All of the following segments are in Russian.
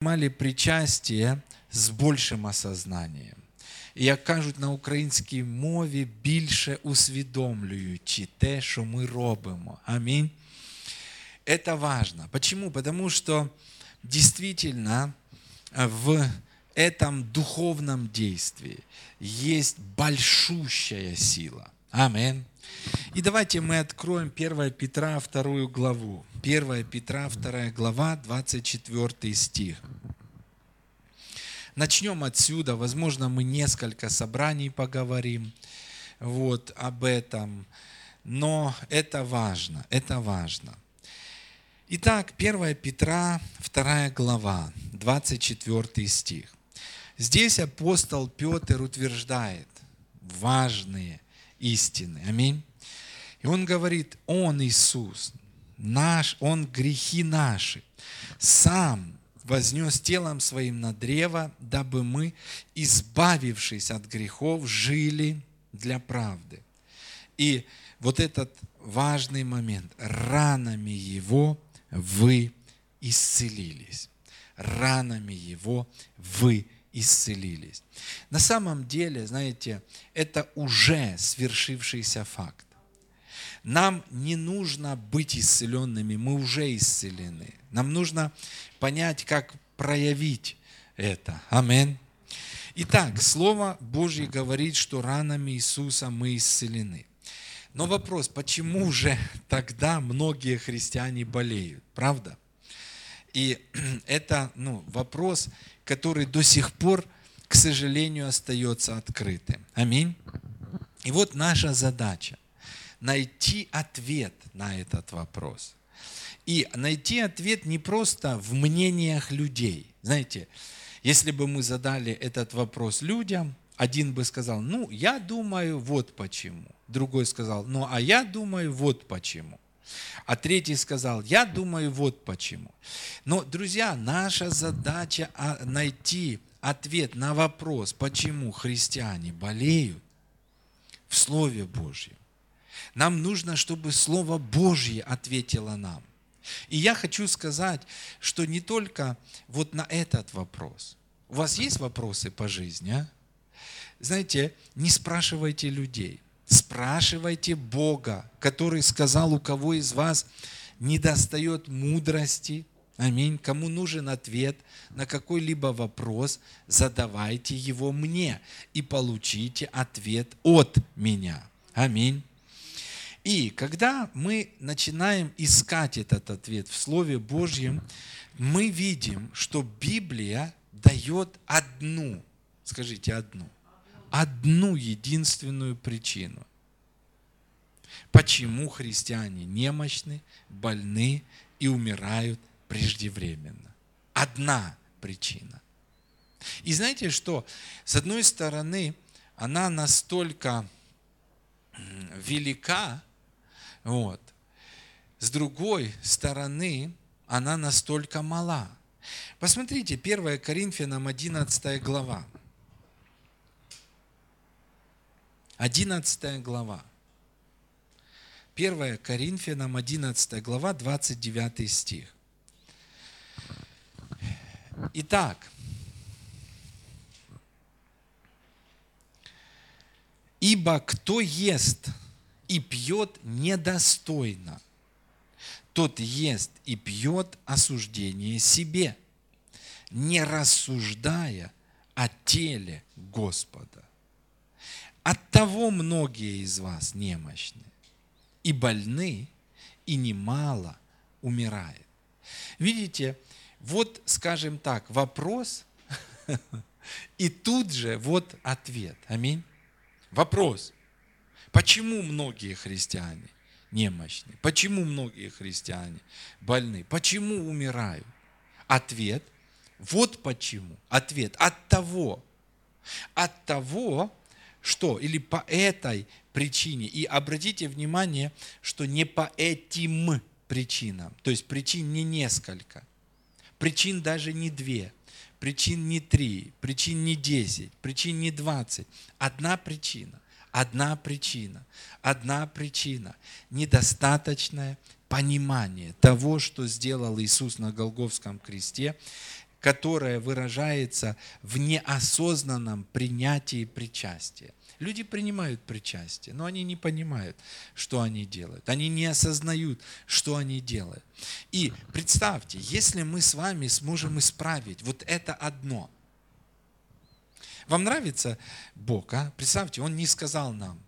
принимали причастие з большим осознанием. І як кажуть на українській мові, більше усвідомлюючи те, що ми робимо. Амінь. Это важно. Почему? Потому что действительно в этом духовном действии есть большущая сила. Аминь. И давайте мы откроем 1 Петра 2 главу. 1 Петра 2 глава, 24 стих. Начнем отсюда. Возможно, мы несколько собраний поговорим вот, об этом. Но это важно, это важно. Итак, 1 Петра, 2 глава, 24 стих. Здесь апостол Петр утверждает важные истины. Аминь. И он говорит, Он Иисус, наш, Он грехи наши, сам вознес телом своим на древо, дабы мы, избавившись от грехов, жили для правды. И вот этот важный момент. Ранами Его вы исцелились. Ранами Его вы исцелились. На самом деле, знаете, это уже свершившийся факт. Нам не нужно быть исцеленными, мы уже исцелены. Нам нужно понять, как проявить это. Аминь. Итак, Слово Божье говорит, что ранами Иисуса мы исцелены. Но вопрос, почему же тогда многие христиане болеют, правда? И это ну, вопрос, который до сих пор, к сожалению, остается открытым. Аминь. И вот наша задача – найти ответ на этот вопрос. И найти ответ не просто в мнениях людей. Знаете, если бы мы задали этот вопрос людям, один бы сказал, ну, я думаю, вот почему. Другой сказал, ну, а я думаю, вот почему. А третий сказал, я думаю, вот почему. Но, друзья, наша задача а, найти ответ на вопрос, почему христиане болеют в Слове Божьем. Нам нужно, чтобы Слово Божье ответило нам. И я хочу сказать, что не только вот на этот вопрос. У вас есть вопросы по жизни, а? Знаете, не спрашивайте людей, спрашивайте Бога, который сказал, у кого из вас не достает мудрости, аминь, кому нужен ответ на какой-либо вопрос, задавайте его мне и получите ответ от меня. Аминь. И когда мы начинаем искать этот ответ в Слове Божьем, мы видим, что Библия дает одну, скажите одну, одну единственную причину. Почему христиане немощны, больны и умирают преждевременно? Одна причина. И знаете что? С одной стороны, она настолько велика, вот. С другой стороны, она настолько мала. Посмотрите, 1 Коринфянам 11 глава. 11 глава. 1 Коринфянам 11 глава, 29 стих. Итак, ибо кто ест и пьет недостойно, тот ест и пьет осуждение себе, не рассуждая о теле Господа. От того многие из вас немощны и больны, и немало умирает. Видите, вот, скажем так, вопрос, и тут же вот ответ. Аминь. Вопрос. Почему многие христиане немощны? Почему многие христиане больны? Почему умирают? Ответ. Вот почему. Ответ. От того. От того, что, или по этой причине. И обратите внимание, что не по этим причинам. То есть причин не несколько. Причин даже не две. Причин не три. Причин не десять. Причин не двадцать. Одна причина. Одна причина. Одна причина. Недостаточное понимание того, что сделал Иисус на Голговском кресте, которое выражается в неосознанном принятии причастия. Люди принимают причастие, но они не понимают, что они делают. Они не осознают, что они делают. И представьте, если мы с вами сможем исправить вот это одно. Вам нравится Бог, а? Представьте, Он не сказал нам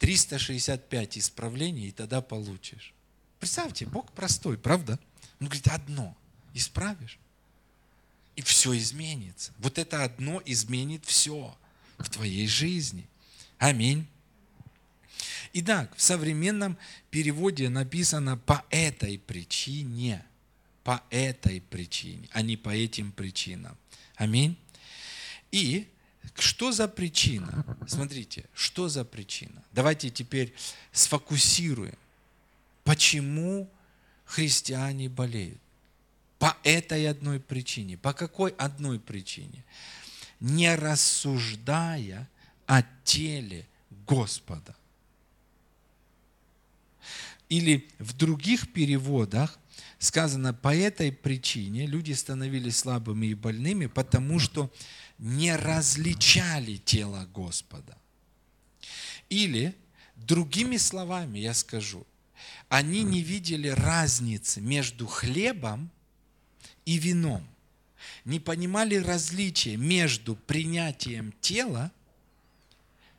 365 исправлений, и тогда получишь. Представьте, Бог простой, правда? Он говорит, одно исправишь, и все изменится. Вот это одно изменит все в твоей жизни. Аминь. Итак, в современном переводе написано по этой причине, по этой причине, а не по этим причинам. Аминь. И что за причина? Смотрите, что за причина? Давайте теперь сфокусируем. Почему христиане болеют? По этой одной причине. По какой одной причине? не рассуждая о теле Господа. Или в других переводах сказано, по этой причине люди становились слабыми и больными, потому что не различали тело Господа. Или, другими словами я скажу, они не видели разницы между хлебом и вином не понимали различия между принятием тела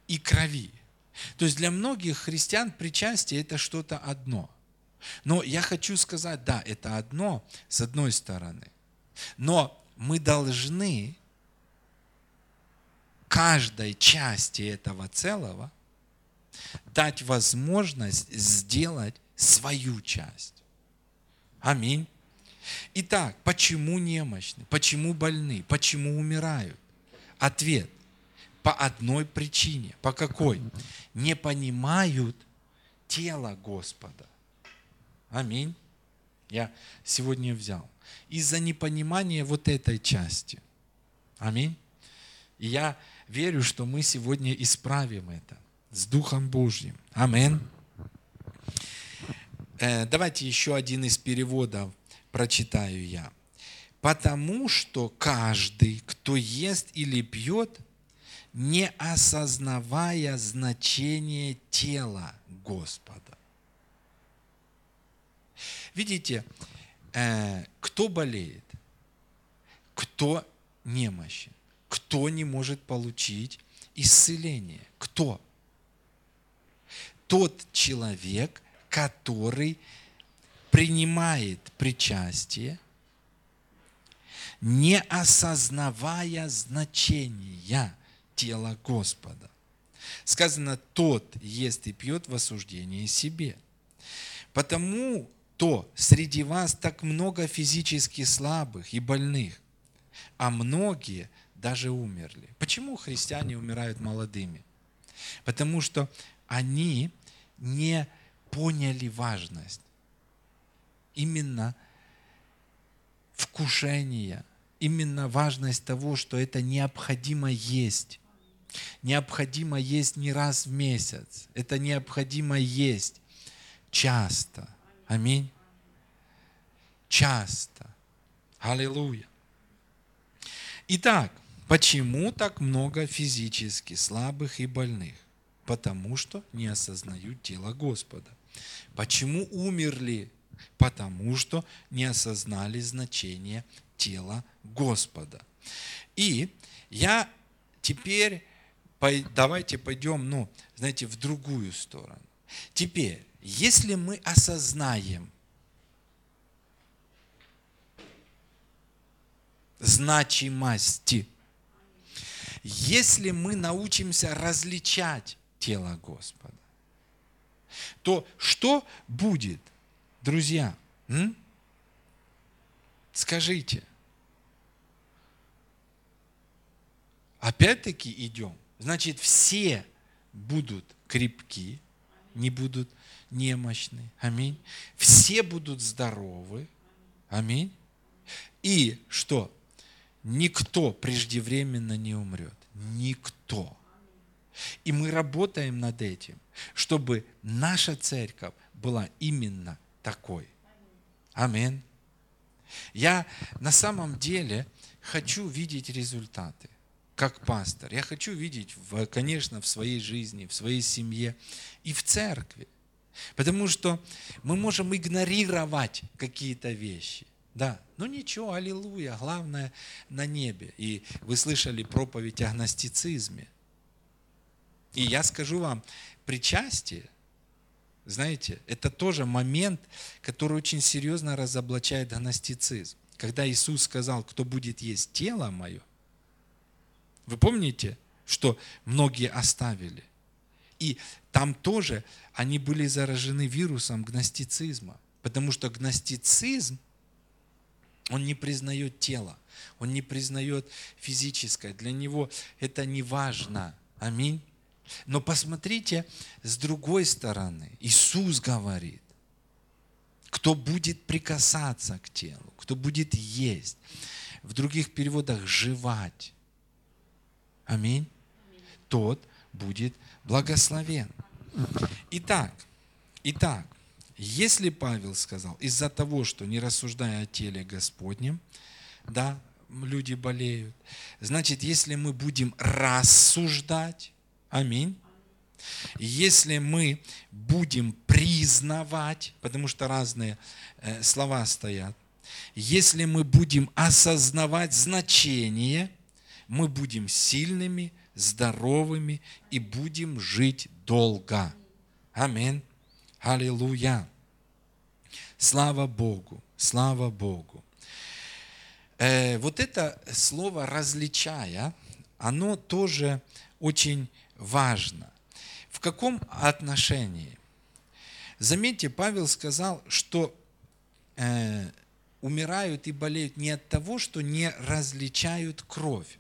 и крови. То есть для многих христиан причастие это что-то одно. Но я хочу сказать, да, это одно с одной стороны. Но мы должны каждой части этого целого дать возможность сделать свою часть. Аминь. Итак, почему немощны? Почему больны? Почему умирают? Ответ. По одной причине. По какой? Не понимают тело Господа. Аминь. Я сегодня взял. Из-за непонимания вот этой части. Аминь. И я верю, что мы сегодня исправим это с Духом Божьим. Аминь. Э, давайте еще один из переводов прочитаю я. Потому что каждый, кто ест или пьет, не осознавая значение тела Господа. Видите, э, кто болеет, кто немощен, кто не может получить исцеление, кто? Тот человек, который принимает причастие, не осознавая значения тела Господа. Сказано, тот ест и пьет в осуждении себе. Потому то среди вас так много физически слабых и больных, а многие даже умерли. Почему христиане умирают молодыми? Потому что они не поняли важность именно вкушение, именно важность того, что это необходимо есть. Необходимо есть не раз в месяц. Это необходимо есть часто. Аминь. Часто. Аллилуйя. Итак, почему так много физически слабых и больных? Потому что не осознают тело Господа. Почему умерли потому что не осознали значение тела Господа. И я теперь, давайте пойдем, ну, знаете, в другую сторону. Теперь, если мы осознаем значимости, если мы научимся различать тело Господа, то что будет? Друзья, м? скажите, опять-таки идем. Значит, все будут крепки, не будут немощны. Аминь. Все будут здоровы. Аминь. И что? Никто преждевременно не умрет. Никто. И мы работаем над этим, чтобы наша церковь была именно такой. Аминь. Я на самом деле хочу видеть результаты как пастор. Я хочу видеть, в, конечно, в своей жизни, в своей семье и в церкви. Потому что мы можем игнорировать какие-то вещи. Да, ну ничего, аллилуйя, главное на небе. И вы слышали проповедь о гностицизме. И я скажу вам, причастие, знаете, это тоже момент, который очень серьезно разоблачает гностицизм. Когда Иисус сказал, кто будет есть тело мое, вы помните, что многие оставили? И там тоже они были заражены вирусом гностицизма, потому что гностицизм, он не признает тело, он не признает физическое, для него это не важно. Аминь. Но посмотрите, с другой стороны, Иисус говорит, кто будет прикасаться к телу, кто будет есть, в других переводах жевать, аминь, тот будет благословен. Итак, итак, если Павел сказал, из-за того, что не рассуждая о теле Господнем, да, люди болеют, значит, если мы будем рассуждать, Аминь. Если мы будем признавать, потому что разные э, слова стоят, если мы будем осознавать значение, мы будем сильными, здоровыми и будем жить долго. Аминь. Аллилуйя. Слава Богу, слава Богу. Э, вот это слово «различая», оно тоже очень важно. В каком отношении? Заметьте, Павел сказал, что э, умирают и болеют не от того, что не различают кровь,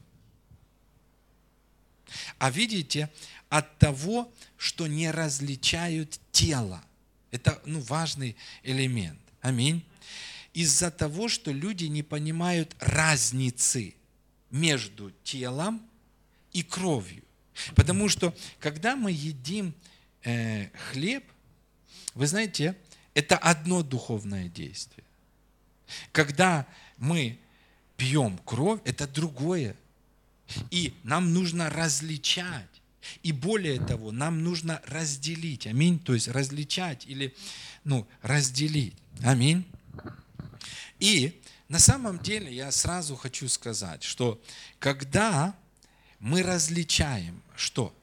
а видите, от того, что не различают тело. Это ну, важный элемент. Аминь. Из-за того, что люди не понимают разницы между телом и кровью. Потому что, когда мы едим э, хлеб, вы знаете, это одно духовное действие. Когда мы пьем кровь, это другое. И нам нужно различать. И более того, нам нужно разделить. Аминь. То есть различать или ну, разделить. Аминь. И на самом деле я сразу хочу сказать, что когда мы различаем, что?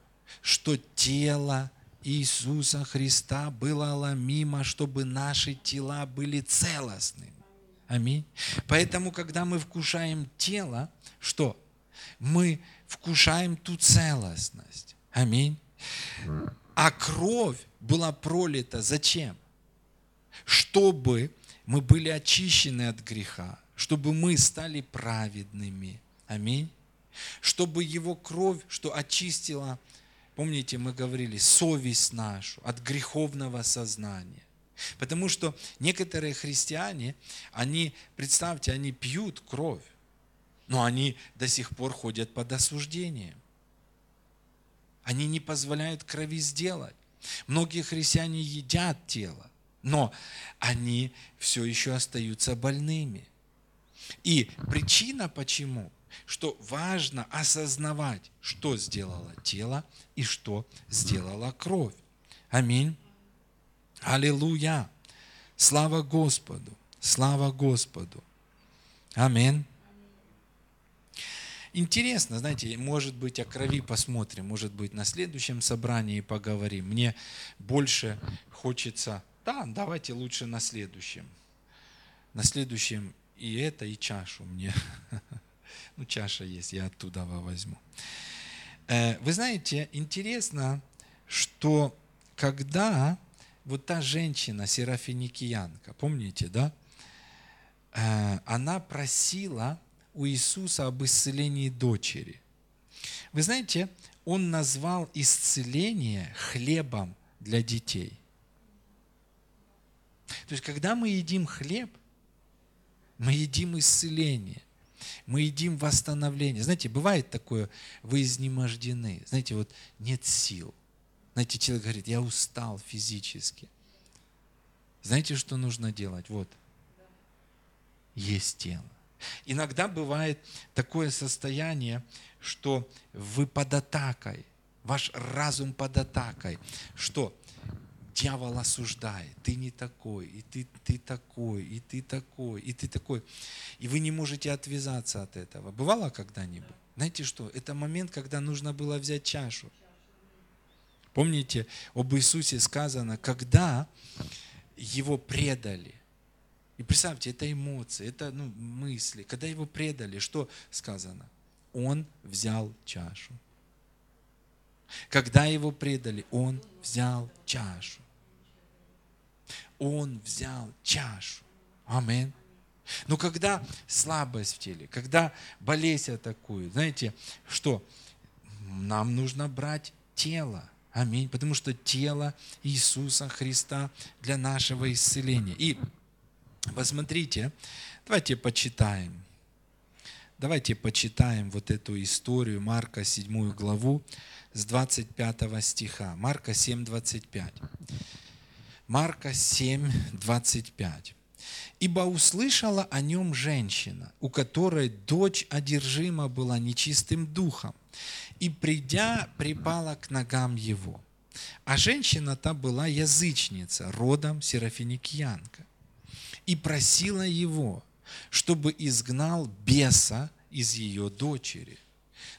Что тело Иисуса Христа было ломимо, чтобы наши тела были целостными. Аминь. Поэтому, когда мы вкушаем тело, что? Мы вкушаем ту целостность. Аминь. А кровь была пролита зачем? Чтобы мы были очищены от греха, чтобы мы стали праведными. Аминь чтобы его кровь, что очистила, помните, мы говорили, совесть нашу от греховного сознания. Потому что некоторые христиане, они, представьте, они пьют кровь, но они до сих пор ходят под осуждением. Они не позволяют крови сделать. Многие христиане едят тело, но они все еще остаются больными. И причина почему? Что важно осознавать, что сделало тело и что сделала кровь. Аминь. Аллилуйя. Слава Господу. Слава Господу. Аминь. Интересно, знаете, может быть, о крови посмотрим, может быть, на следующем собрании поговорим. Мне больше хочется, да, давайте лучше на следующем. На следующем и это, и чашу мне. Ну, чаша есть, я оттуда возьму. Э, вы знаете, интересно, что когда вот та женщина, Серафиникиянка, помните, да? Э, она просила у Иисуса об исцелении дочери. Вы знаете, он назвал исцеление хлебом для детей. То есть, когда мы едим хлеб, мы едим исцеление мы едим восстановление. Знаете, бывает такое, вы изнемождены, знаете, вот нет сил. Знаете, человек говорит, я устал физически. Знаете, что нужно делать? Вот. есть тело. Иногда бывает такое состояние, что вы под атакой, ваш разум под атакой, что дьявол осуждает, ты не такой, и ты, ты такой, и ты такой, и ты такой. И вы не можете отвязаться от этого. Бывало когда-нибудь? Знаете что? Это момент, когда нужно было взять чашу. Помните, об Иисусе сказано, когда его предали. И представьте, это эмоции, это ну, мысли. Когда его предали, что сказано? Он взял чашу. Когда его предали, он взял чашу. Он взял чашу. Аминь. Но когда слабость в теле, когда болезнь атакует, знаете, что? Нам нужно брать тело. Аминь. Потому что тело Иисуса Христа для нашего исцеления. И посмотрите, давайте почитаем. Давайте почитаем вот эту историю Марка 7 главу с 25 стиха. Марка 7, 25. Марка 7, 25. «Ибо услышала о нем женщина, у которой дочь одержима была нечистым духом, и, придя, припала к ногам его. А женщина-то была язычница, родом серафиникьянка, и просила его, чтобы изгнал беса из ее дочери.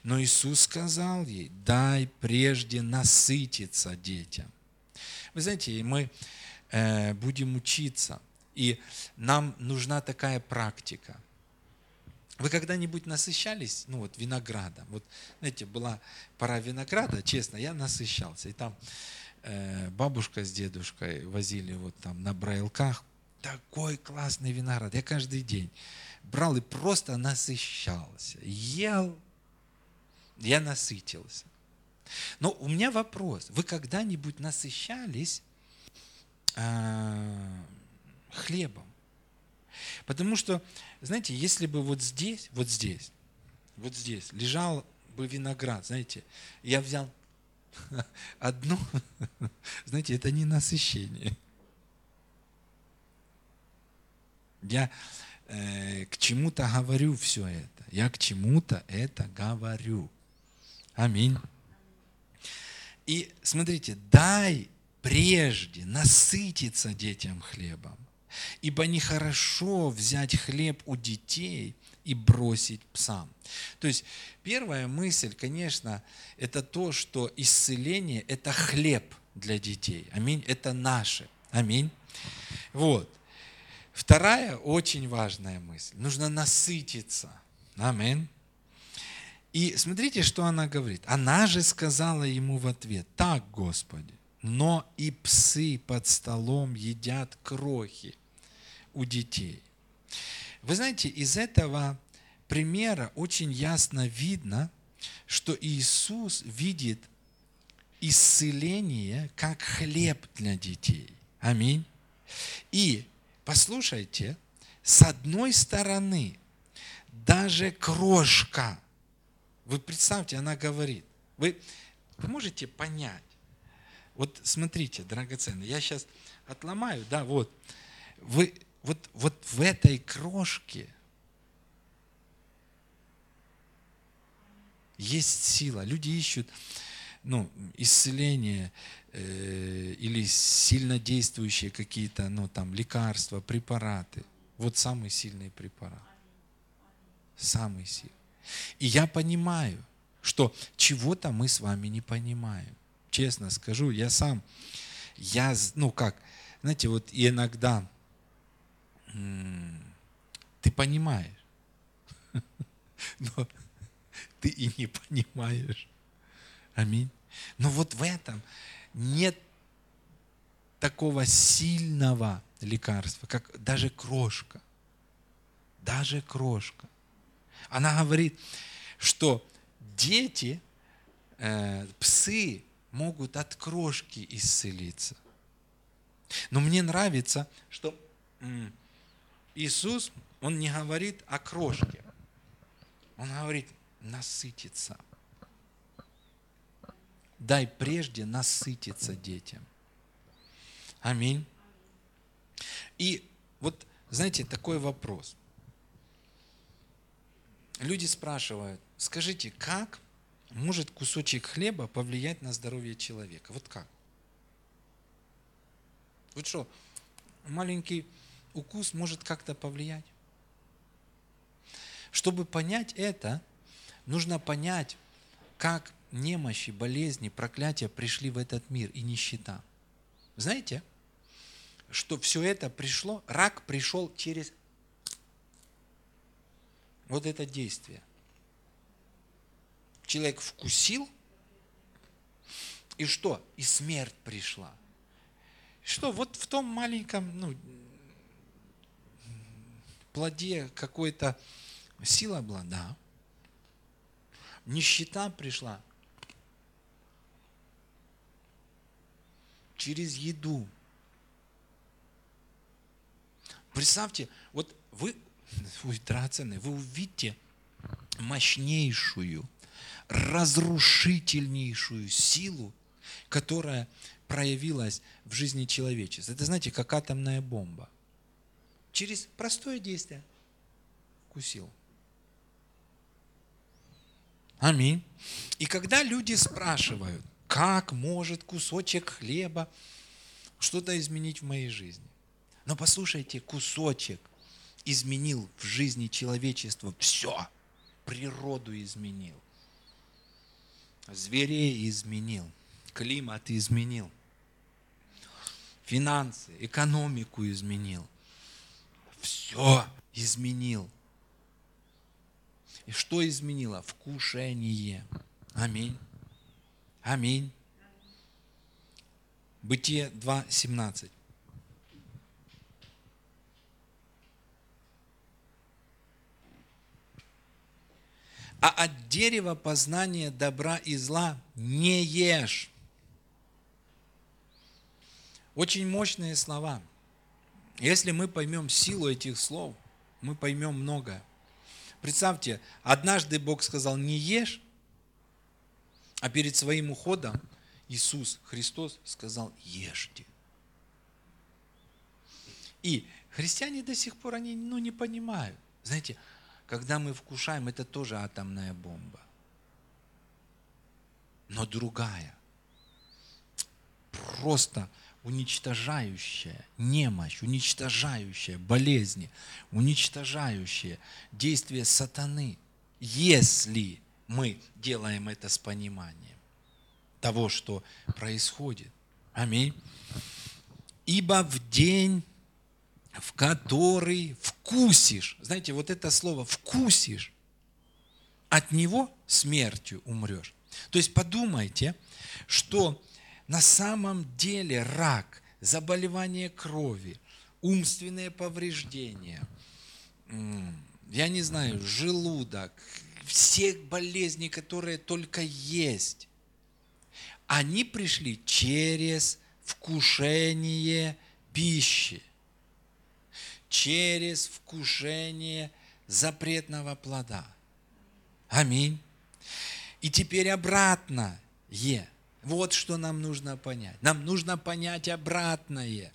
Но Иисус сказал ей, дай прежде насытиться детям. Вы знаете, мы будем учиться, и нам нужна такая практика – вы когда-нибудь насыщались, ну вот виноградом? Вот, знаете, была пора винограда, честно, я насыщался. И там э, бабушка с дедушкой возили вот там на брайлках. Такой классный виноград. Я каждый день брал и просто насыщался. Ел, я насытился. Но у меня вопрос. Вы когда-нибудь насыщались э, хлебом? Потому что, знаете, если бы вот здесь, вот здесь, вот здесь лежал бы виноград, знаете, я взял одну, знаете, это не насыщение. Я э, к чему-то говорю все это. Я к чему-то это говорю. Аминь. И смотрите, дай прежде насытиться детям хлебом. Ибо нехорошо взять хлеб у детей и бросить псам. То есть первая мысль, конечно, это то, что исцеление – это хлеб для детей. Аминь. Это наше. Аминь. Вот. Вторая очень важная мысль. Нужно насытиться. Аминь. И смотрите, что она говорит. Она же сказала ему в ответ, так, Господи, но и псы под столом едят крохи у детей. Вы знаете, из этого примера очень ясно видно, что Иисус видит исцеление как хлеб для детей. Аминь. И послушайте, с одной стороны, даже крошка, вы представьте, она говорит, вы, вы можете понять, вот смотрите, драгоценные, я сейчас отломаю, да, вот, вы вот, вот в этой крошке есть сила. Люди ищут ну, исцеление э, или сильно действующие какие-то ну, там, лекарства, препараты. Вот самый сильный препарат. Самый сильный. И я понимаю, что чего-то мы с вами не понимаем. Честно скажу, я сам, я, ну как, знаете, вот иногда ты понимаешь, но ты и не понимаешь. Аминь. Но вот в этом нет такого сильного лекарства, как даже крошка. Даже крошка. Она говорит, что дети, э, псы могут от крошки исцелиться. Но мне нравится, что Иисус, Он не говорит о крошке. Он говорит насытиться. Дай прежде насытиться детям. Аминь. И вот, знаете, такой вопрос. люди спрашивают, скажите, как может кусочек хлеба повлиять на здоровье человека? Вот как? Вот что, маленький укус может как-то повлиять? Чтобы понять это, нужно понять, как немощи, болезни, проклятия пришли в этот мир и нищета. Знаете, что все это пришло, рак пришел через вот это действие. Человек вкусил, и что? И смерть пришла. Что вот в том маленьком ну, плоде какой-то сила была, да. Нищета пришла через еду. Представьте, вот вы, вы драгоценные, вы увидите мощнейшую, разрушительнейшую силу, которая проявилась в жизни человечества. Это, знаете, как атомная бомба. Через простое действие кусил. Аминь. И когда люди спрашивают, как может кусочек хлеба что-то изменить в моей жизни? Но послушайте, кусочек изменил в жизни человечества все. Природу изменил. Зверей изменил. Климат изменил. Финансы, экономику изменил. Все изменил. И что изменило? Вкушение. Аминь. Аминь. Бытие 2.17. А от дерева познания добра и зла не ешь. Очень мощные слова. Если мы поймем силу этих слов, мы поймем многое. Представьте, однажды Бог сказал, не ешь, а перед своим уходом Иисус Христос сказал, ешьте. И христиане до сих пор, они ну, не понимают. Знаете, когда мы вкушаем, это тоже атомная бомба. Но другая. Просто уничтожающая немощь, уничтожающая болезни, уничтожающая действие сатаны, если мы делаем это с пониманием того, что происходит. Аминь. Ибо в день, в который вкусишь, знаете, вот это слово вкусишь, от него смертью умрешь. То есть подумайте, что на самом деле рак, заболевание крови, умственные повреждения, я не знаю, желудок, всех болезней, которые только есть, они пришли через вкушение пищи, через вкушение запретного плода. Аминь. И теперь обратно е. Вот что нам нужно понять. Нам нужно понять обратное,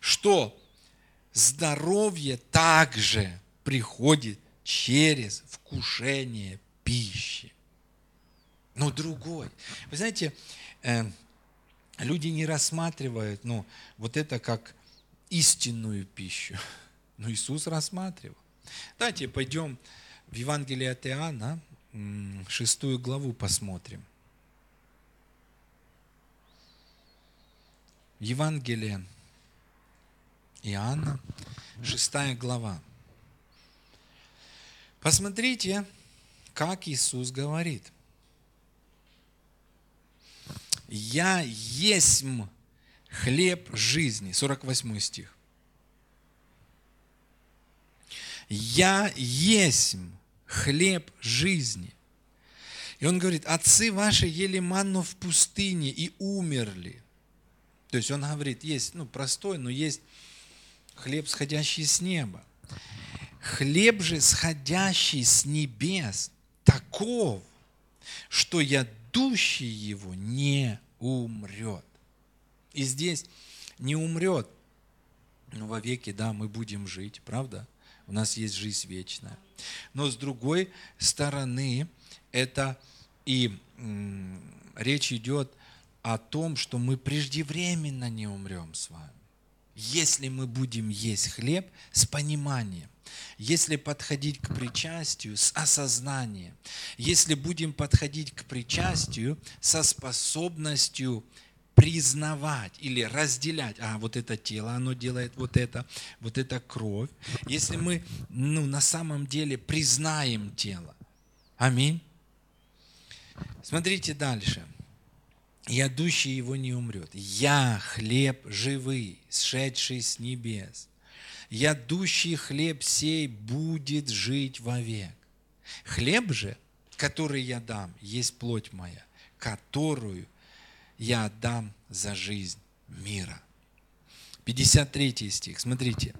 что здоровье также приходит через вкушение пищи. Но другой. Вы знаете, э, люди не рассматривают ну, вот это как истинную пищу. Но Иисус рассматривал. Давайте пойдем в Евангелие от Иоанна, шестую главу посмотрим. Евангелие Иоанна, шестая глава. Посмотрите, как Иисус говорит. «Я есть хлеб жизни». 48 стих. «Я есть хлеб жизни». И он говорит, отцы ваши ели манну в пустыне и умерли. То есть он говорит, есть, ну, простой, но есть хлеб, сходящий с неба. Хлеб же, сходящий с небес, таков, что ядущий его не умрет. И здесь не умрет, но во веки, да, мы будем жить, правда? У нас есть жизнь вечная. Но с другой стороны, это и речь идет о том, что мы преждевременно не умрем с вами. Если мы будем есть хлеб с пониманием, если подходить к причастию с осознанием, если будем подходить к причастию со способностью признавать или разделять, а вот это тело, оно делает вот это, вот это кровь. Если мы ну, на самом деле признаем тело. Аминь. Смотрите дальше. Ядущий его не умрет. Я хлеб живый, сшедший с небес. Ядущий хлеб сей будет жить вовек. Хлеб же, который я дам, есть плоть моя, которую я отдам за жизнь мира. 53 стих, смотрите.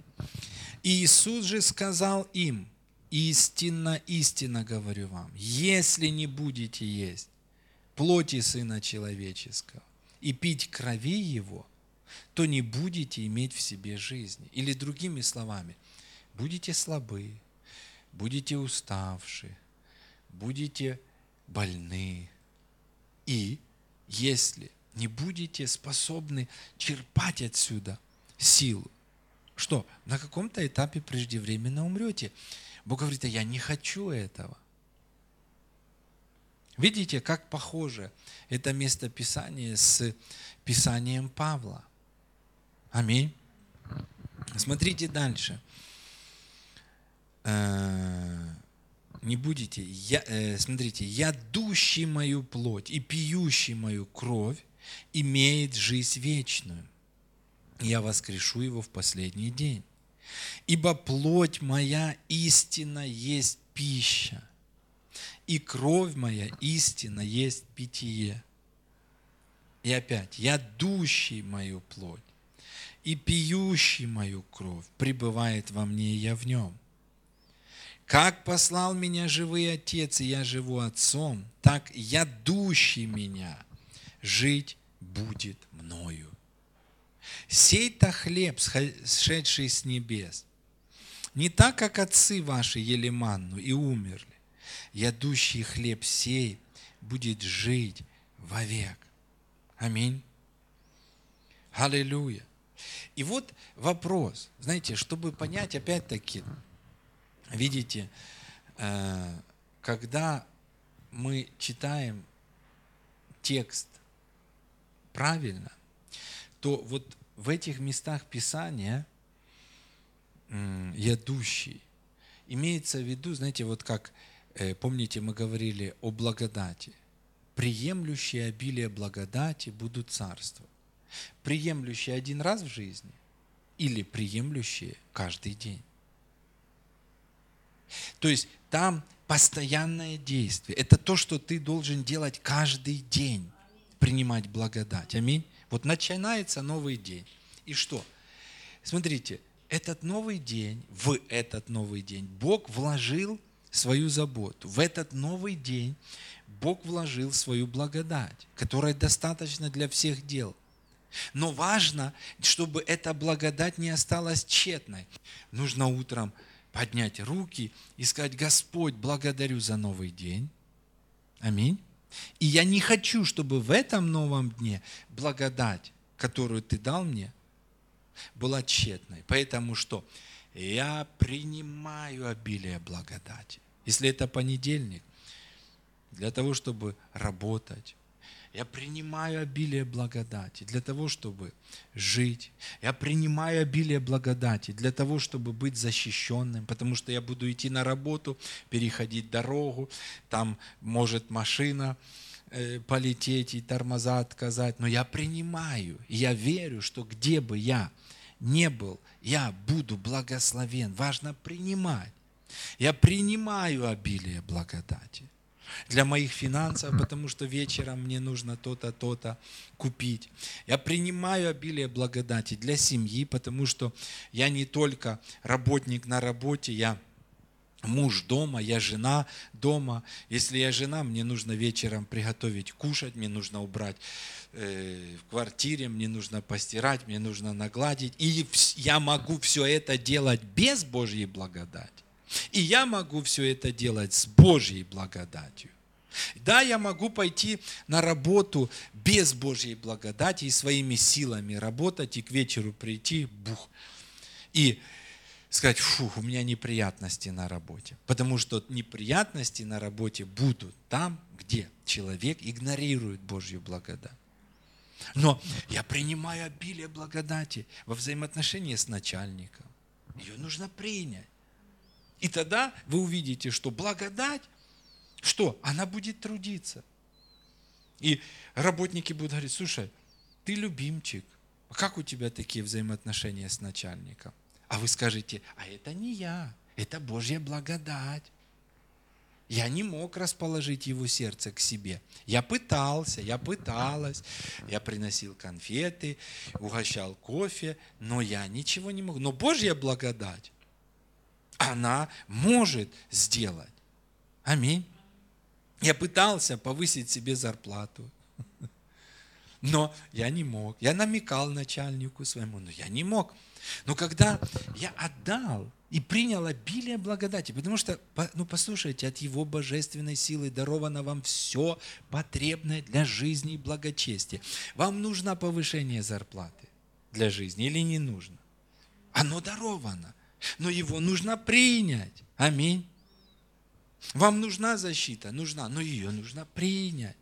Иисус же сказал им, истинно, истинно говорю вам, если не будете есть плоти Сына Человеческого и пить крови Его, то не будете иметь в себе жизни. Или другими словами, будете слабы, будете уставшие, будете больны. И если не будете способны черпать отсюда силу, что на каком-то этапе преждевременно умрете. Бог говорит, а я не хочу этого. Видите, как похоже это место Писания с Писанием Павла. Аминь. Смотрите дальше. Не будете, я, э, смотрите, ядущий мою плоть и пьющий мою кровь имеет жизнь вечную. Я воскрешу его в последний день. Ибо плоть моя истина есть пища, и кровь моя истина есть питье. И опять, я дущий мою плоть и пьющий мою кровь пребывает во мне, и я в нем. Как послал меня живый Отец, и я живу Отцом, так я дущий меня жить будет мною. Сей-то хлеб, сшедший с небес, не так, как отцы ваши ели манну и умерли. Ядущий хлеб сей будет жить вовек. Аминь. Аллилуйя. И вот вопрос, знаете, чтобы понять, опять-таки, видите, э, когда мы читаем текст правильно, то вот в этих местах Писания ядущий имеется в виду, знаете, вот как, э, помните, мы говорили о благодати. Приемлющие обилие благодати будут царствовать. Приемлющие один раз в жизни или приемлющие каждый день. То есть там постоянное действие. Это то, что ты должен делать каждый день принимать благодать. Аминь. Вот начинается новый день. И что? Смотрите, этот новый день, в этот новый день Бог вложил свою заботу. В этот новый день Бог вложил свою благодать, которая достаточно для всех дел. Но важно, чтобы эта благодать не осталась тщетной. Нужно утром поднять руки и сказать, Господь, благодарю за новый день. Аминь. И я не хочу, чтобы в этом новом дне благодать, которую ты дал мне, была тщетной. Поэтому что? Я принимаю обилие благодати. Если это понедельник, для того, чтобы работать, я принимаю обилие благодати для того, чтобы жить. Я принимаю обилие благодати для того, чтобы быть защищенным, потому что я буду идти на работу, переходить дорогу, там может машина э, полететь и тормоза отказать, но я принимаю, я верю, что где бы я не был, я буду благословен. Важно принимать. Я принимаю обилие благодати для моих финансов, потому что вечером мне нужно то-то, то-то купить. Я принимаю обилие благодати для семьи, потому что я не только работник на работе, я муж дома, я жена дома. Если я жена, мне нужно вечером приготовить кушать, мне нужно убрать э, в квартире, мне нужно постирать, мне нужно нагладить. И я могу все это делать без Божьей благодати. И я могу все это делать с Божьей благодатью. Да, я могу пойти на работу без Божьей благодати и своими силами работать, и к вечеру прийти, бух, и сказать, фу, у меня неприятности на работе. Потому что неприятности на работе будут там, где человек игнорирует Божью благодать. Но я принимаю обилие благодати во взаимоотношении с начальником. Ее нужно принять. И тогда вы увидите, что благодать, что? Она будет трудиться. И работники будут говорить, слушай, ты любимчик, а как у тебя такие взаимоотношения с начальником? А вы скажете, а это не я, это Божья благодать. Я не мог расположить его сердце к себе. Я пытался, я пыталась. Я приносил конфеты, угощал кофе, но я ничего не мог. Но Божья благодать, она может сделать. Аминь. Я пытался повысить себе зарплату, но я не мог. Я намекал начальнику своему, но я не мог. Но когда я отдал и принял обилие благодати, потому что, ну послушайте, от Его божественной силы даровано вам все потребное для жизни и благочестия. Вам нужно повышение зарплаты для жизни или не нужно? Оно даровано, но его нужно принять. Аминь. Вам нужна защита? Нужна, но ее нужно принять.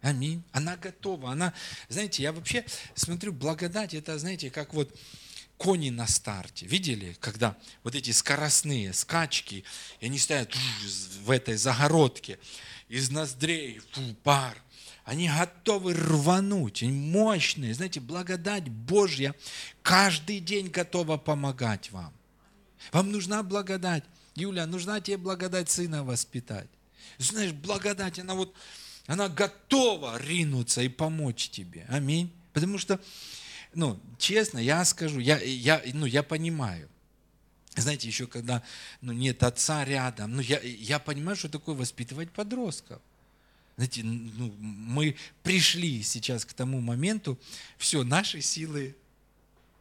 Аминь. Она готова. Она, знаете, я вообще смотрю, благодать, это, знаете, как вот кони на старте. Видели, когда вот эти скоростные скачки, и они стоят в этой загородке, из ноздрей фу, пар. Они готовы рвануть, они мощные. Знаете, благодать Божья каждый день готова помогать вам. Вам нужна благодать. Юля, нужна тебе благодать сына воспитать. Знаешь, благодать, она вот, она готова ринуться и помочь тебе. Аминь. Потому что ну, честно, я скажу, я, я, ну, я понимаю. Знаете, еще когда ну, нет отца рядом, ну, я, я понимаю, что такое воспитывать подростков. Знаете, ну, мы пришли сейчас к тому моменту, все, наши силы,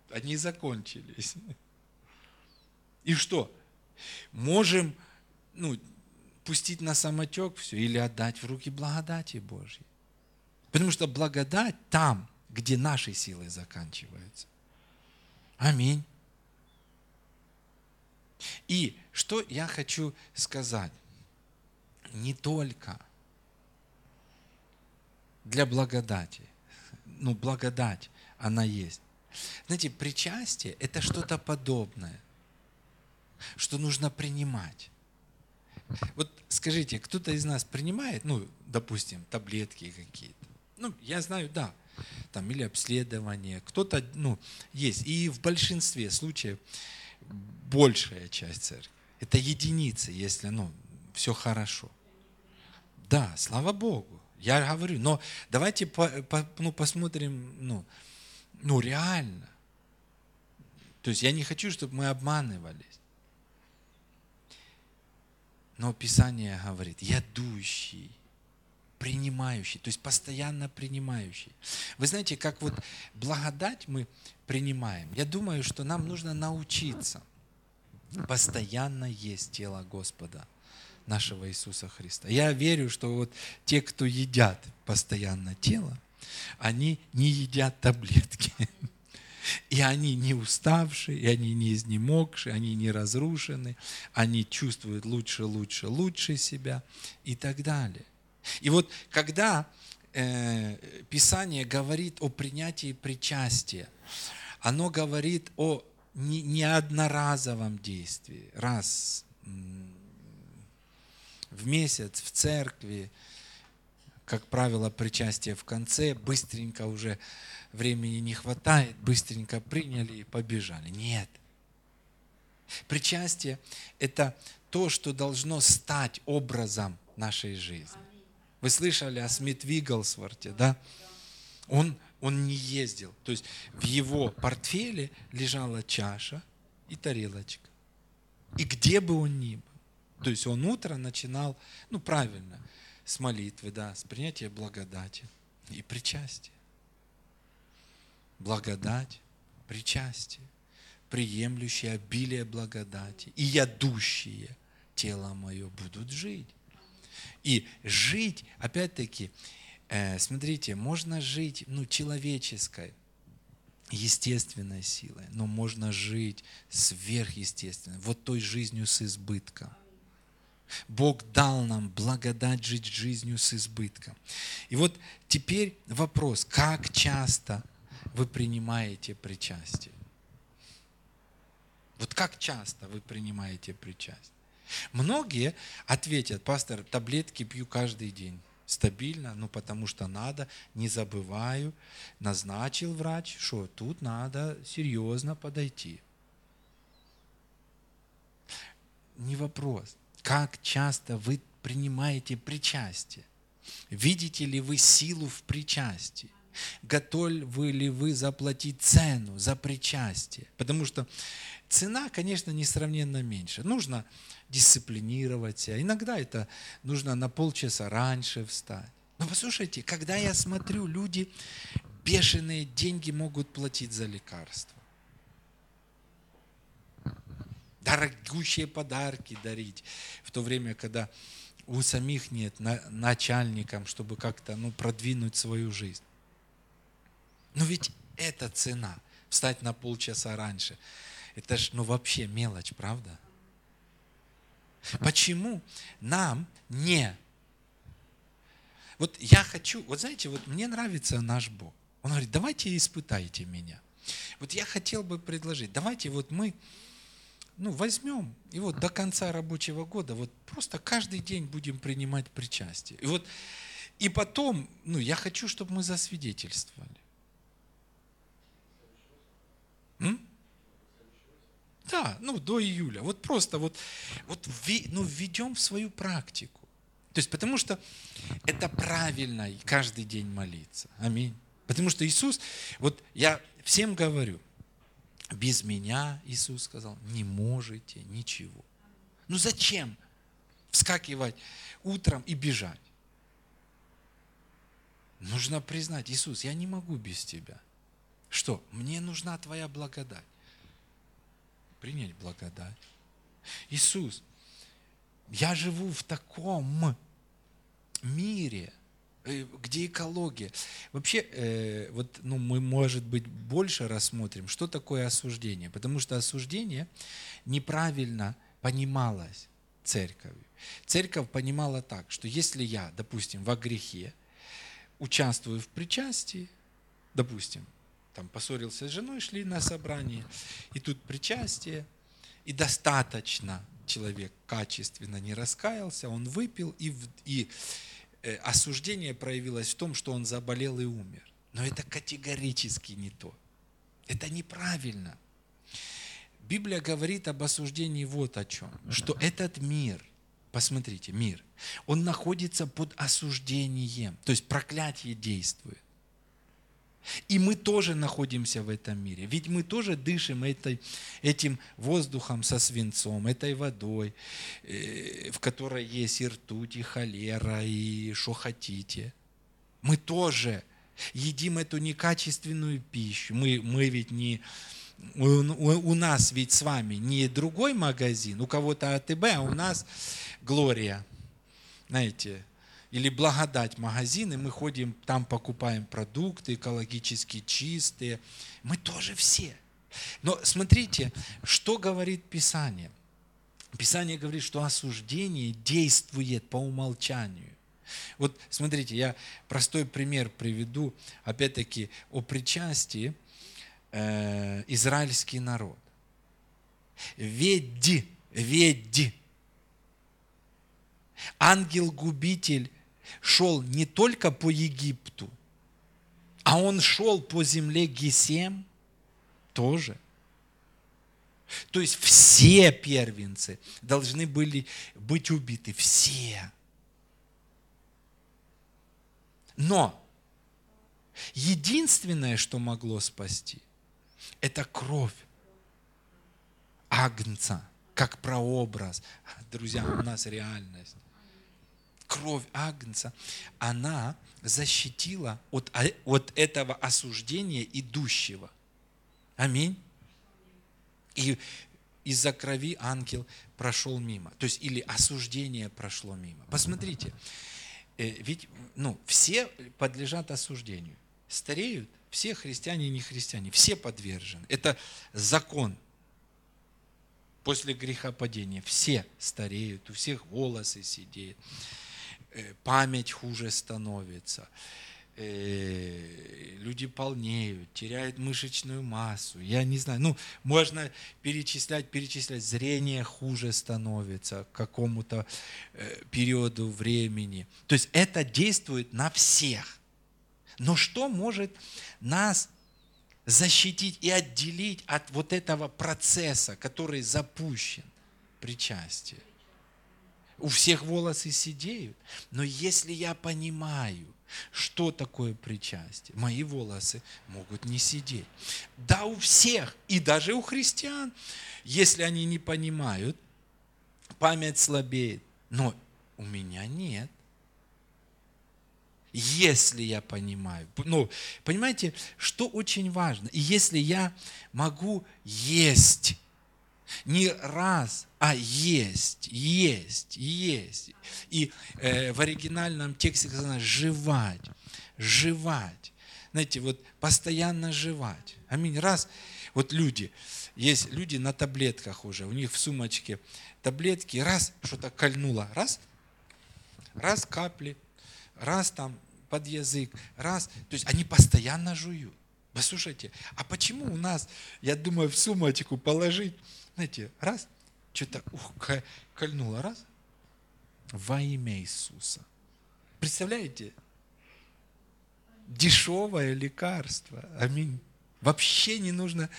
они закончились. И что? Можем ну, пустить на самотек все или отдать в руки благодати Божьей. Потому что благодать там, где наши силы заканчиваются. Аминь. И что я хочу сказать? Не только для благодати. Ну, благодать, она есть. Знаете, причастие – это что-то подобное, что нужно принимать. Вот скажите, кто-то из нас принимает, ну, допустим, таблетки какие-то? Ну, я знаю, да там, или обследование. Кто-то, ну, есть. И в большинстве случаев большая часть церкви. Это единицы, если, ну, все хорошо. Да, слава Богу. Я говорю, но давайте по, по, ну, посмотрим, ну, ну, реально. То есть я не хочу, чтобы мы обманывались. Но Писание говорит, я дущий принимающий, то есть постоянно принимающий. Вы знаете, как вот благодать мы принимаем. Я думаю, что нам нужно научиться постоянно есть тело Господа нашего Иисуса Христа. Я верю, что вот те, кто едят постоянно тело, они не едят таблетки. И они не уставшие, и они не изнемогшие, они не разрушены, они чувствуют лучше, лучше, лучше себя и так далее. И вот когда э, Писание говорит о принятии причастия, оно говорит о не, не действии, раз в месяц в церкви, как правило, причастие в конце, быстренько уже времени не хватает, быстренько приняли и побежали. Нет. Причастие – это то, что должно стать образом нашей жизни. Вы слышали о Смит Вигглсворте, да? Он, он не ездил. То есть в его портфеле лежала чаша и тарелочка. И где бы он ни был. То есть он утро начинал, ну правильно, с молитвы, да, с принятия благодати и причастия. Благодать, причастие, приемлющие обилие благодати и ядущие тело мое будут жить. И жить, опять-таки, э, смотрите, можно жить ну, человеческой, естественной силой, но можно жить сверхъестественной, вот той жизнью с избытком. Бог дал нам благодать жить жизнью с избытком. И вот теперь вопрос, как часто вы принимаете причастие? Вот как часто вы принимаете причастие? Многие ответят, пастор, таблетки пью каждый день стабильно, ну потому что надо, не забываю, назначил врач, что тут надо серьезно подойти. Не вопрос, как часто вы принимаете причастие? Видите ли вы силу в причастии? Готовы ли вы заплатить цену за причастие? Потому что цена, конечно, несравненно меньше. Нужно дисциплинировать себя. Иногда это нужно на полчаса раньше встать. Но послушайте, когда я смотрю, люди бешеные деньги могут платить за лекарства. Дорогущие подарки дарить, в то время, когда у самих нет начальникам, чтобы как-то ну, продвинуть свою жизнь. Но ведь это цена, встать на полчаса раньше. Это ж ну вообще мелочь, правда? Почему нам не... Вот я хочу, вот знаете, вот мне нравится наш Бог. Он говорит, давайте испытайте меня. Вот я хотел бы предложить, давайте вот мы ну, возьмем и вот до конца рабочего года вот просто каждый день будем принимать причастие. И вот и потом, ну, я хочу, чтобы мы засвидетельствовали. М? Да, ну до июля. Вот просто вот, вот ну, введем в свою практику. То есть потому что это правильно каждый день молиться. Аминь. Потому что Иисус, вот я всем говорю, без меня, Иисус сказал, не можете ничего. Ну зачем вскакивать утром и бежать? Нужно признать, Иисус, я не могу без Тебя. Что? Мне нужна Твоя благодать принять благодать. Иисус, я живу в таком мире, э, где экология. Вообще, э, вот, ну, мы, может быть, больше рассмотрим, что такое осуждение. Потому что осуждение неправильно понималось церковью. Церковь понимала так, что если я, допустим, во грехе, участвую в причастии, допустим, там поссорился с женой, шли на собрание, и тут причастие, и достаточно человек качественно не раскаялся, он выпил, и, и э, осуждение проявилось в том, что он заболел и умер. Но это категорически не то. Это неправильно. Библия говорит об осуждении вот о чем, что этот мир, посмотрите, мир, он находится под осуждением, то есть проклятие действует. И мы тоже находимся в этом мире. Ведь мы тоже дышим этой, этим воздухом со свинцом, этой водой, э, в которой есть и ртуть, и холера, и что хотите. Мы тоже едим эту некачественную пищу. Мы, мы ведь не... У, у нас ведь с вами не другой магазин, у кого-то АТБ, а у нас Глория. Знаете, или благодать магазины, мы ходим, там покупаем продукты экологически чистые. Мы тоже все. Но смотрите, что говорит Писание. Писание говорит, что осуждение действует по умолчанию. Вот смотрите, я простой пример приведу, опять-таки, о причастии э, израильский народ. Ведь, ведь, ангел-губитель шел не только по Египту, а он шел по земле Гесем тоже. То есть все первенцы должны были быть убиты, все. Но единственное, что могло спасти, это кровь Агнца, как прообраз. Друзья, у нас реальность кровь Агнца, она защитила от, а, от этого осуждения идущего. Аминь. И из-за крови ангел прошел мимо. То есть, или осуждение прошло мимо. Посмотрите, э, ведь ну, все подлежат осуждению. Стареют все христиане и не христиане, все подвержены. Это закон после грехопадения. Все стареют, у всех волосы сидеют, память хуже становится Э, люди полнеют, теряют мышечную массу. Я не знаю, ну, можно перечислять, перечислять, зрение хуже становится к какому-то э, периоду времени. То есть это действует на всех. Но что может нас защитить и отделить от вот этого процесса, который запущен, причастие? У всех волосы сидеют. Но если я понимаю – что такое причастие? Мои волосы могут не сидеть. Да, у всех, и даже у христиан, если они не понимают, память слабеет. Но у меня нет. Если я понимаю. Ну, понимаете, что очень важно? И если я могу есть не раз, а есть, есть, есть. И э, в оригинальном тексте сказано «жевать», «жевать». Знаете, вот постоянно жевать. Аминь. Раз, вот люди, есть люди на таблетках уже, у них в сумочке таблетки, раз что-то кольнуло, раз, раз капли, раз там под язык, раз. То есть они постоянно жуют. Послушайте, а почему у нас, я думаю, в сумочку положить знаете, раз, что-то ух, кольнуло, раз, во имя Иисуса. Представляете? Дешевое лекарство. Аминь. Вообще не нужно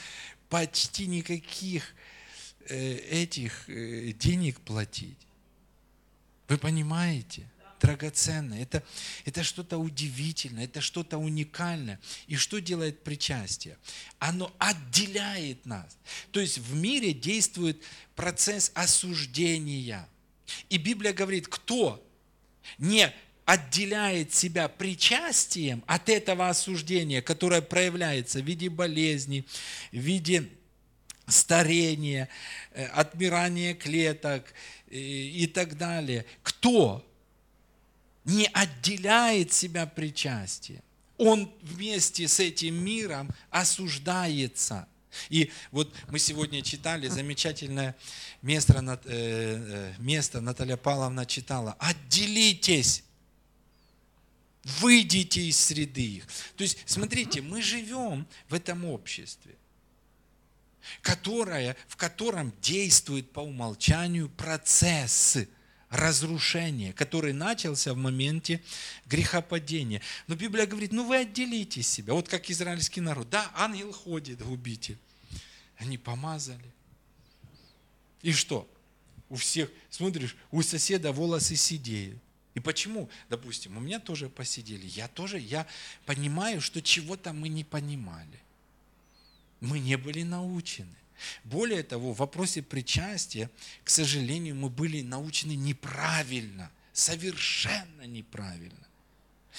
почти никаких э, этих э, денег платить. Вы понимаете? Драгоценное, это, это что-то удивительное, это что-то уникальное. И что делает причастие? Оно отделяет нас. То есть в мире действует процесс осуждения. И Библия говорит, кто не отделяет себя причастием от этого осуждения, которое проявляется в виде болезни, в виде старения, э, отмирания клеток э, и так далее. Кто не отделяет себя причастие. Он вместе с этим миром осуждается. И вот мы сегодня читали замечательное место, э, э, место Наталья Павловна читала. Отделитесь, выйдите из среды их. То есть, смотрите, мы живем в этом обществе, которое, в котором действует по умолчанию процесс разрушения, который начался в моменте грехопадения. Но Библия говорит, ну вы отделите себя. Вот как израильский народ. Да, ангел ходит, губитель. Они помазали. И что? У всех, смотришь, у соседа волосы сидеют. И почему? Допустим, у меня тоже посидели. Я тоже, я понимаю, что чего-то мы не понимали. Мы не были научены. Более того, в вопросе причастия, к сожалению, мы были научены неправильно, совершенно неправильно.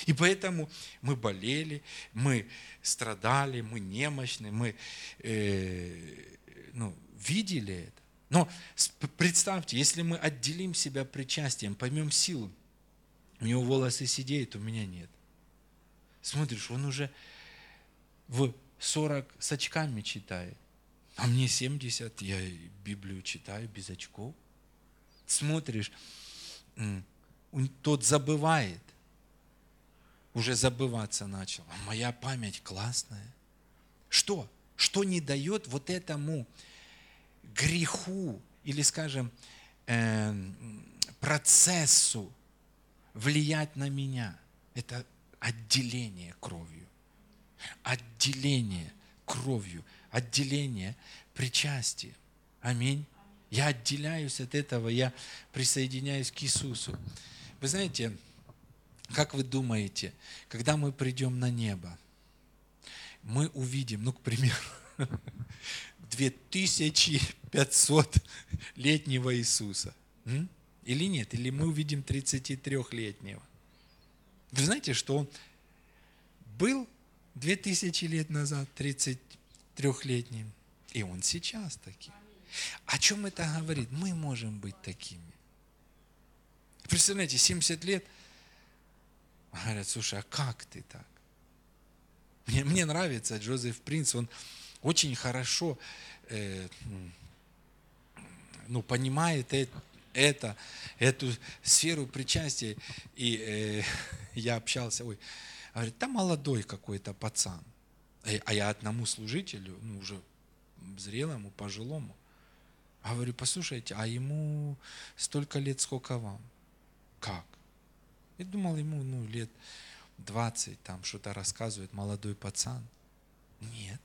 И поэтому мы болели, мы страдали, мы немощны, мы э, ну, видели это. Но представьте, если мы отделим себя причастием, поймем силу, у него волосы сидеют, у меня нет. Смотришь, он уже в 40 с очками читает. А мне 70, я Библию читаю без очков. Смотришь, тот забывает, уже забываться начал. А моя память классная. Что? Что не дает вот этому греху или, скажем, э, процессу влиять на меня? Это отделение кровью. Отделение кровью отделение, причастие. Аминь. Я отделяюсь от этого, я присоединяюсь к Иисусу. Вы знаете, как вы думаете, когда мы придем на небо, мы увидим, ну, к примеру, 2500-летнего Иисуса. Или нет? Или мы увидим 33-летнего? Вы знаете, что он был 2000 лет назад, 30 трехлетним. И он сейчас таки. О чем это говорит? Мы можем быть такими. Представляете, 70 лет, говорят, слушай, а как ты так? Мне, мне нравится Джозеф Принц, он очень хорошо э, ну, понимает это, эту сферу причастия. И э, я общался, ой, говорит, там молодой какой-то пацан. А я одному служителю, ну, уже зрелому, пожилому, говорю, послушайте, а ему столько лет, сколько вам? Как? Я думал, ему, ну, лет 20, там что-то рассказывает молодой пацан. Нет.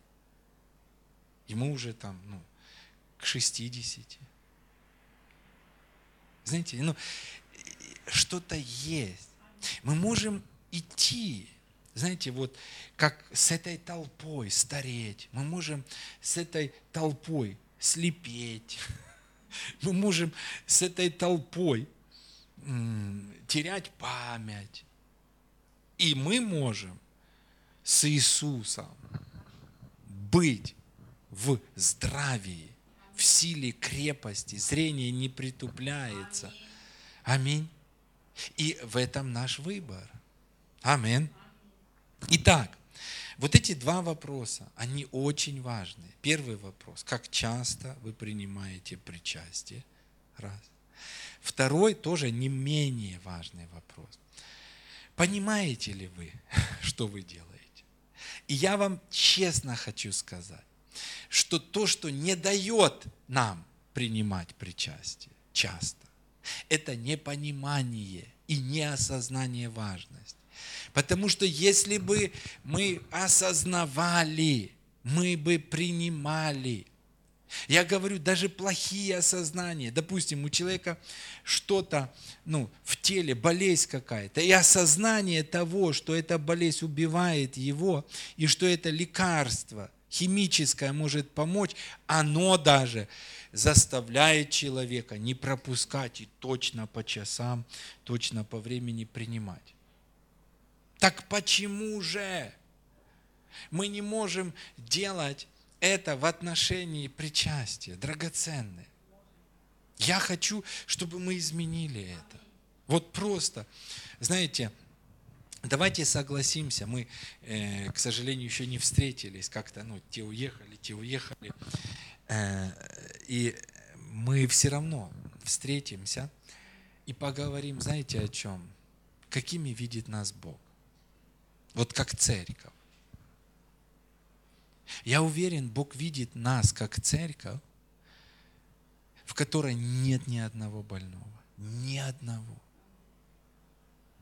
Ему уже там, ну, к 60. Знаете, ну, что-то есть. Мы можем идти, знаете, вот как с этой толпой стареть, мы можем с этой толпой слепеть, мы можем с этой толпой терять память. И мы можем с Иисусом быть в здравии, в силе крепости, зрение не притупляется. Аминь. И в этом наш выбор. Аминь. Итак, вот эти два вопроса, они очень важны. Первый вопрос, как часто вы принимаете причастие? Раз. Второй тоже не менее важный вопрос. Понимаете ли вы, что вы делаете? И я вам честно хочу сказать, что то, что не дает нам принимать причастие часто, это непонимание и неосознание важности. Потому что если бы мы осознавали, мы бы принимали. Я говорю, даже плохие осознания. Допустим, у человека что-то ну, в теле, болезнь какая-то, и осознание того, что эта болезнь убивает его, и что это лекарство химическое может помочь, оно даже заставляет человека не пропускать и точно по часам, точно по времени принимать. Так почему же мы не можем делать это в отношении причастия, драгоценное? Я хочу, чтобы мы изменили это. Вот просто, знаете, давайте согласимся, мы, э, к сожалению, еще не встретились, как-то, ну, те уехали, те уехали, э, и мы все равно встретимся и поговорим, знаете, о чем? Какими видит нас Бог? Вот как церковь. Я уверен, Бог видит нас как церковь, в которой нет ни одного больного. Ни одного.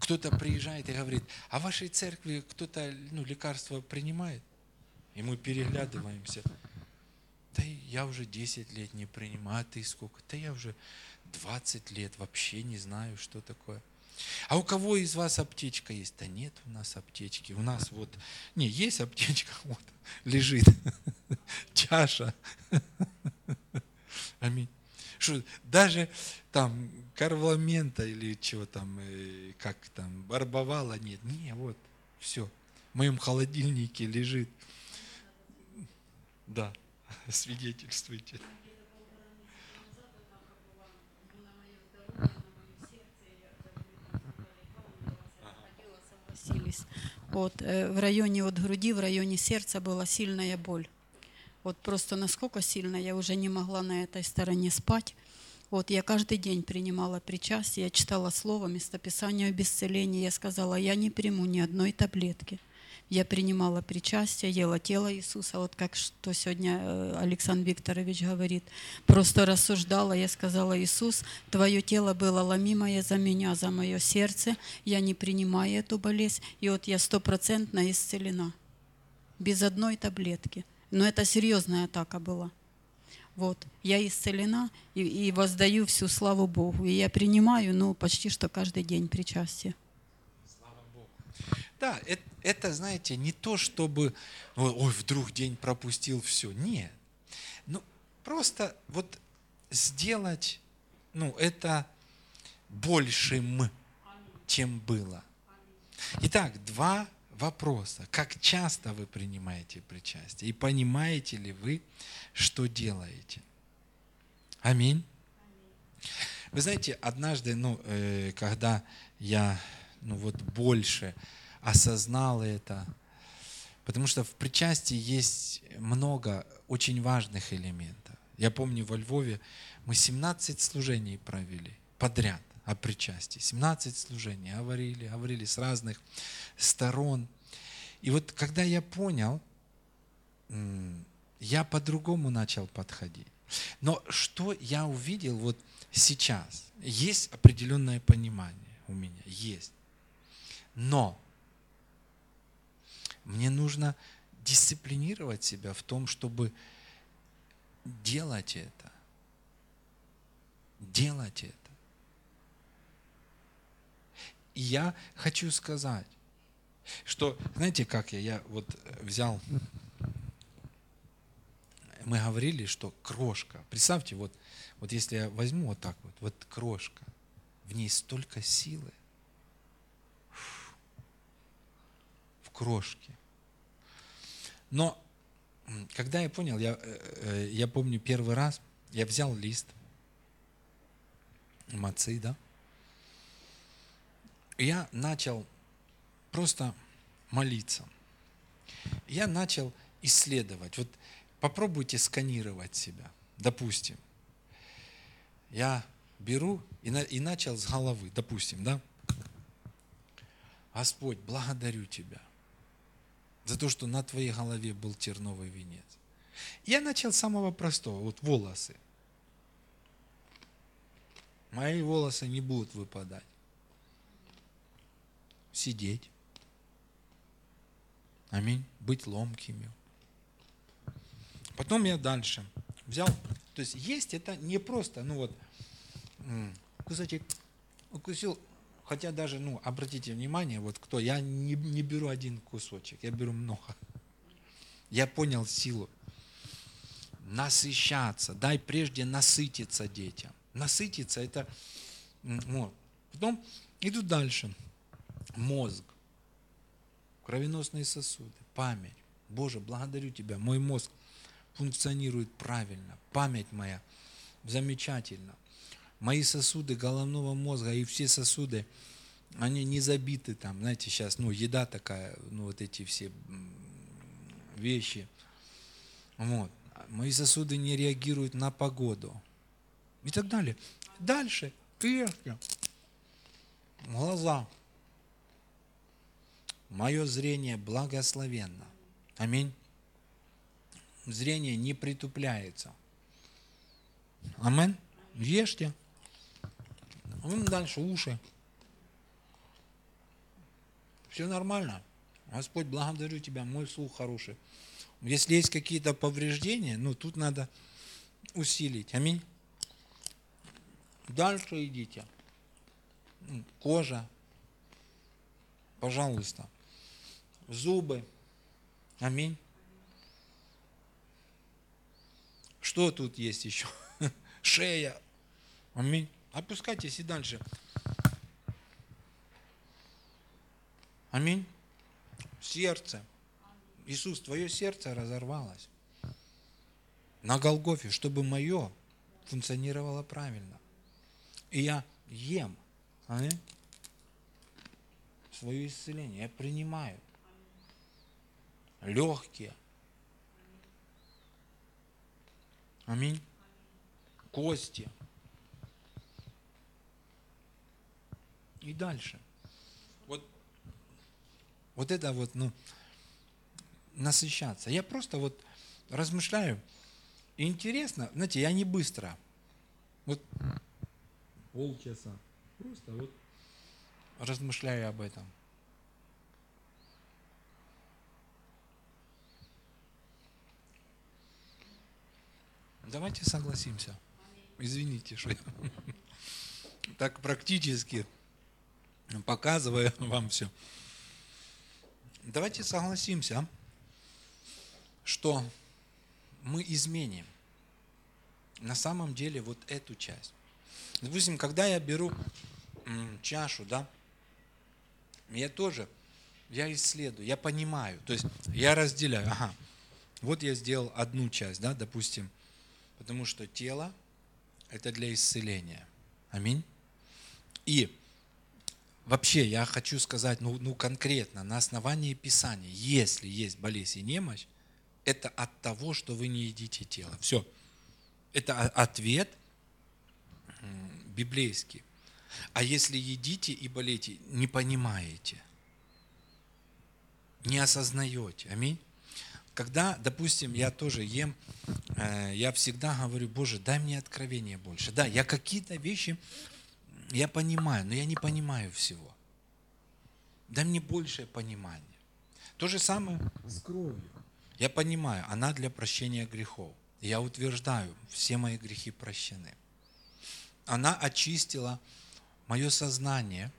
Кто-то приезжает и говорит, а в вашей церкви кто-то ну, лекарства принимает? И мы переглядываемся. Да я уже 10 лет не принимаю, а ты сколько? Да я уже 20 лет вообще не знаю, что такое. А у кого из вас аптечка есть? Да нет у нас аптечки. У нас вот, не, есть аптечка, вот, лежит чаша. Аминь. Что, даже там карвламента или чего там, э, как там, барбовала нет. Не, вот, все. В моем холодильнике лежит. Да, свидетельствуйте. Согласились. Вот, э, в районе вот груди, в районе сердца была сильная боль. Вот просто насколько сильно я уже не могла на этой стороне спать. Вот я каждый день принимала причастие, я читала слово, местописание об исцелении. Я сказала, я не приму ни одной таблетки я принимала причастие, ела тело Иисуса, вот как что сегодня э, Александр Викторович говорит. Просто рассуждала, я сказала, Иисус, Твое тело было ломимое за меня, за мое сердце, я не принимаю эту болезнь, и вот я стопроцентно исцелена, без одной таблетки. Но это серьезная атака была. Вот, я исцелена и, и воздаю всю славу Богу. И я принимаю, ну, почти что каждый день причастие. Да, это, это, знаете, не то, чтобы, ой, вдруг день пропустил все. Нет. Ну, просто вот сделать, ну, это большим, чем было. Итак, два вопроса. Как часто вы принимаете причастие? И понимаете ли вы, что делаете? Аминь. Вы знаете, однажды, ну, э, когда я, ну, вот больше осознал это, потому что в причастии есть много очень важных элементов. Я помню, во Львове мы 17 служений провели подряд о причастии. 17 служений говорили, говорили с разных сторон. И вот когда я понял, я по-другому начал подходить. Но что я увидел вот сейчас? Есть определенное понимание у меня, есть. Но мне нужно дисциплинировать себя в том, чтобы делать это. Делать это. И я хочу сказать, что, знаете, как я, я вот взял, мы говорили, что крошка, представьте, вот, вот если я возьму вот так вот, вот крошка, в ней столько силы, в крошке. Но когда я понял, я, э, э, я помню первый раз, я взял лист мацы, да, я начал просто молиться. Я начал исследовать. Вот попробуйте сканировать себя. Допустим, я беру и, на, и начал с головы, допустим, да? Господь, благодарю Тебя за то, что на твоей голове был терновый венец. Я начал с самого простого, вот волосы. Мои волосы не будут выпадать. Сидеть. Аминь. Быть ломкими. Потом я дальше взял. То есть есть это не просто, ну вот, кусочек укусил, хотя даже, ну, обратите внимание, вот кто, я не, не беру один кусочек, я беру много. Я понял силу. Насыщаться, дай прежде насытиться детям. Насытиться это, вот. Потом иду дальше. Мозг кровеносные сосуды, память. Боже, благодарю Тебя, мой мозг функционирует правильно, память моя замечательно. Мои сосуды головного мозга и все сосуды, они не забиты там, знаете, сейчас, ну, еда такая, ну, вот эти все вещи. Вот. Мои сосуды не реагируют на погоду. И так далее. Дальше. Клетки. Глаза. Мое зрение благословенно. Аминь. Зрение не притупляется. Амин. Ешьте. Вон дальше уши. Все нормально. Господь, благодарю Тебя, мой слух хороший. Если есть какие-то повреждения, ну тут надо усилить. Аминь. Дальше идите. Кожа. Пожалуйста зубы. Аминь. Что тут есть еще? Шея. Аминь. Опускайтесь и дальше. Аминь. Сердце. Иисус, твое сердце разорвалось на Голгофе, чтобы мое функционировало правильно. И я ем. Аминь. Свое исцеление. Я принимаю легкие. Аминь. Кости. И дальше. Вот, вот это вот, ну, насыщаться. Я просто вот размышляю. И интересно, знаете, я не быстро. Вот полчаса. Просто вот размышляю об этом. Давайте согласимся. Извините, что я так практически показываю вам все. Давайте согласимся, что мы изменим на самом деле вот эту часть. Допустим, когда я беру чашу, да, я тоже, я исследую, я понимаю, то есть я разделяю, ага, вот я сделал одну часть, да, допустим, Потому что тело это для исцеления. Аминь. И вообще я хочу сказать, ну, ну конкретно, на основании Писания, если есть болезнь и немощь, это от того, что вы не едите тело. Все. Это ответ библейский. А если едите и болеете, не понимаете, не осознаете. Аминь. Когда, допустим, я тоже ем, э, я всегда говорю, Боже, дай мне откровение больше. Да, я какие-то вещи, я понимаю, но я не понимаю всего. Дай мне большее понимание. То же самое с кровью. Я понимаю, она для прощения грехов. Я утверждаю, все мои грехи прощены. Она очистила мое сознание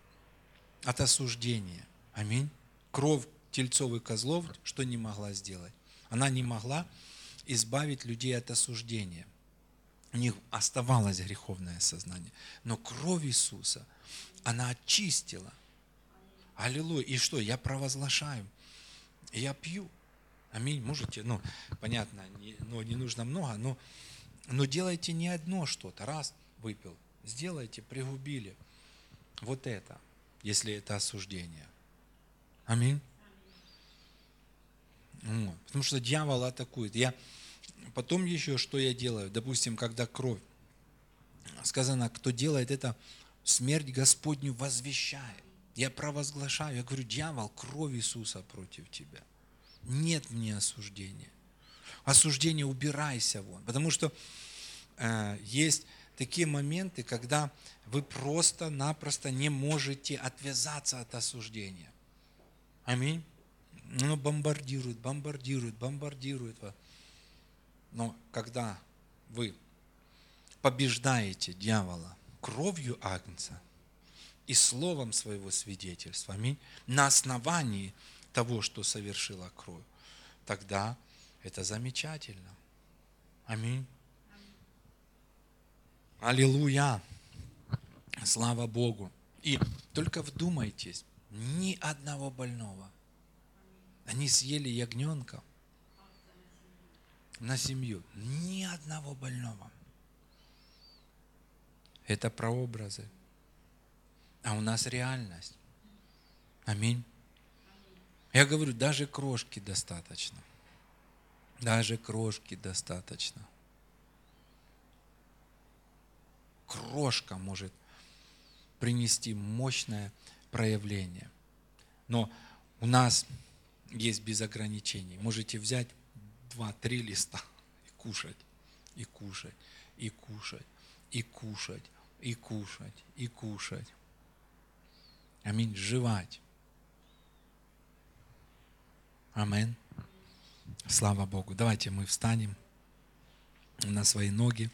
от осуждения. Аминь. Кровь тельцов и козлов что не могла сделать? Она не могла избавить людей от осуждения. У них оставалось греховное сознание. Но кровь Иисуса, она очистила. Аллилуйя. И что? Я провозглашаю. Я пью. Аминь. Можете, ну, понятно, не, ну, не нужно много, но, но делайте не одно что-то. Раз выпил, сделайте, пригубили. Вот это, если это осуждение. Аминь. Вот. Потому что дьявол атакует. Я потом еще что я делаю? Допустим, когда кровь. Сказано, кто делает это, смерть Господню возвещает. Я провозглашаю, я говорю, дьявол, кровь Иисуса против тебя. Нет мне осуждения. Осуждение убирайся вон. Потому что э, есть такие моменты, когда вы просто-напросто не можете отвязаться от осуждения. Аминь. Ну, бомбардируют, бомбардируют, бомбардируют. Но когда вы побеждаете дьявола кровью Агнца и словом своего свидетельства, аминь, на основании того, что совершила кровь, тогда это замечательно. Аминь. Аллилуйя. Слава Богу. И только вдумайтесь, ни одного больного. Они съели ягненка на семью. Ни одного больного. Это прообразы. А у нас реальность. Аминь. Я говорю, даже крошки достаточно. Даже крошки достаточно. Крошка может принести мощное проявление. Но у нас есть без ограничений. Можете взять два-три листа и кушать, и кушать, и кушать, и кушать, и кушать, и кушать. Аминь. Жевать. Амин. Слава Богу. Давайте мы встанем на свои ноги.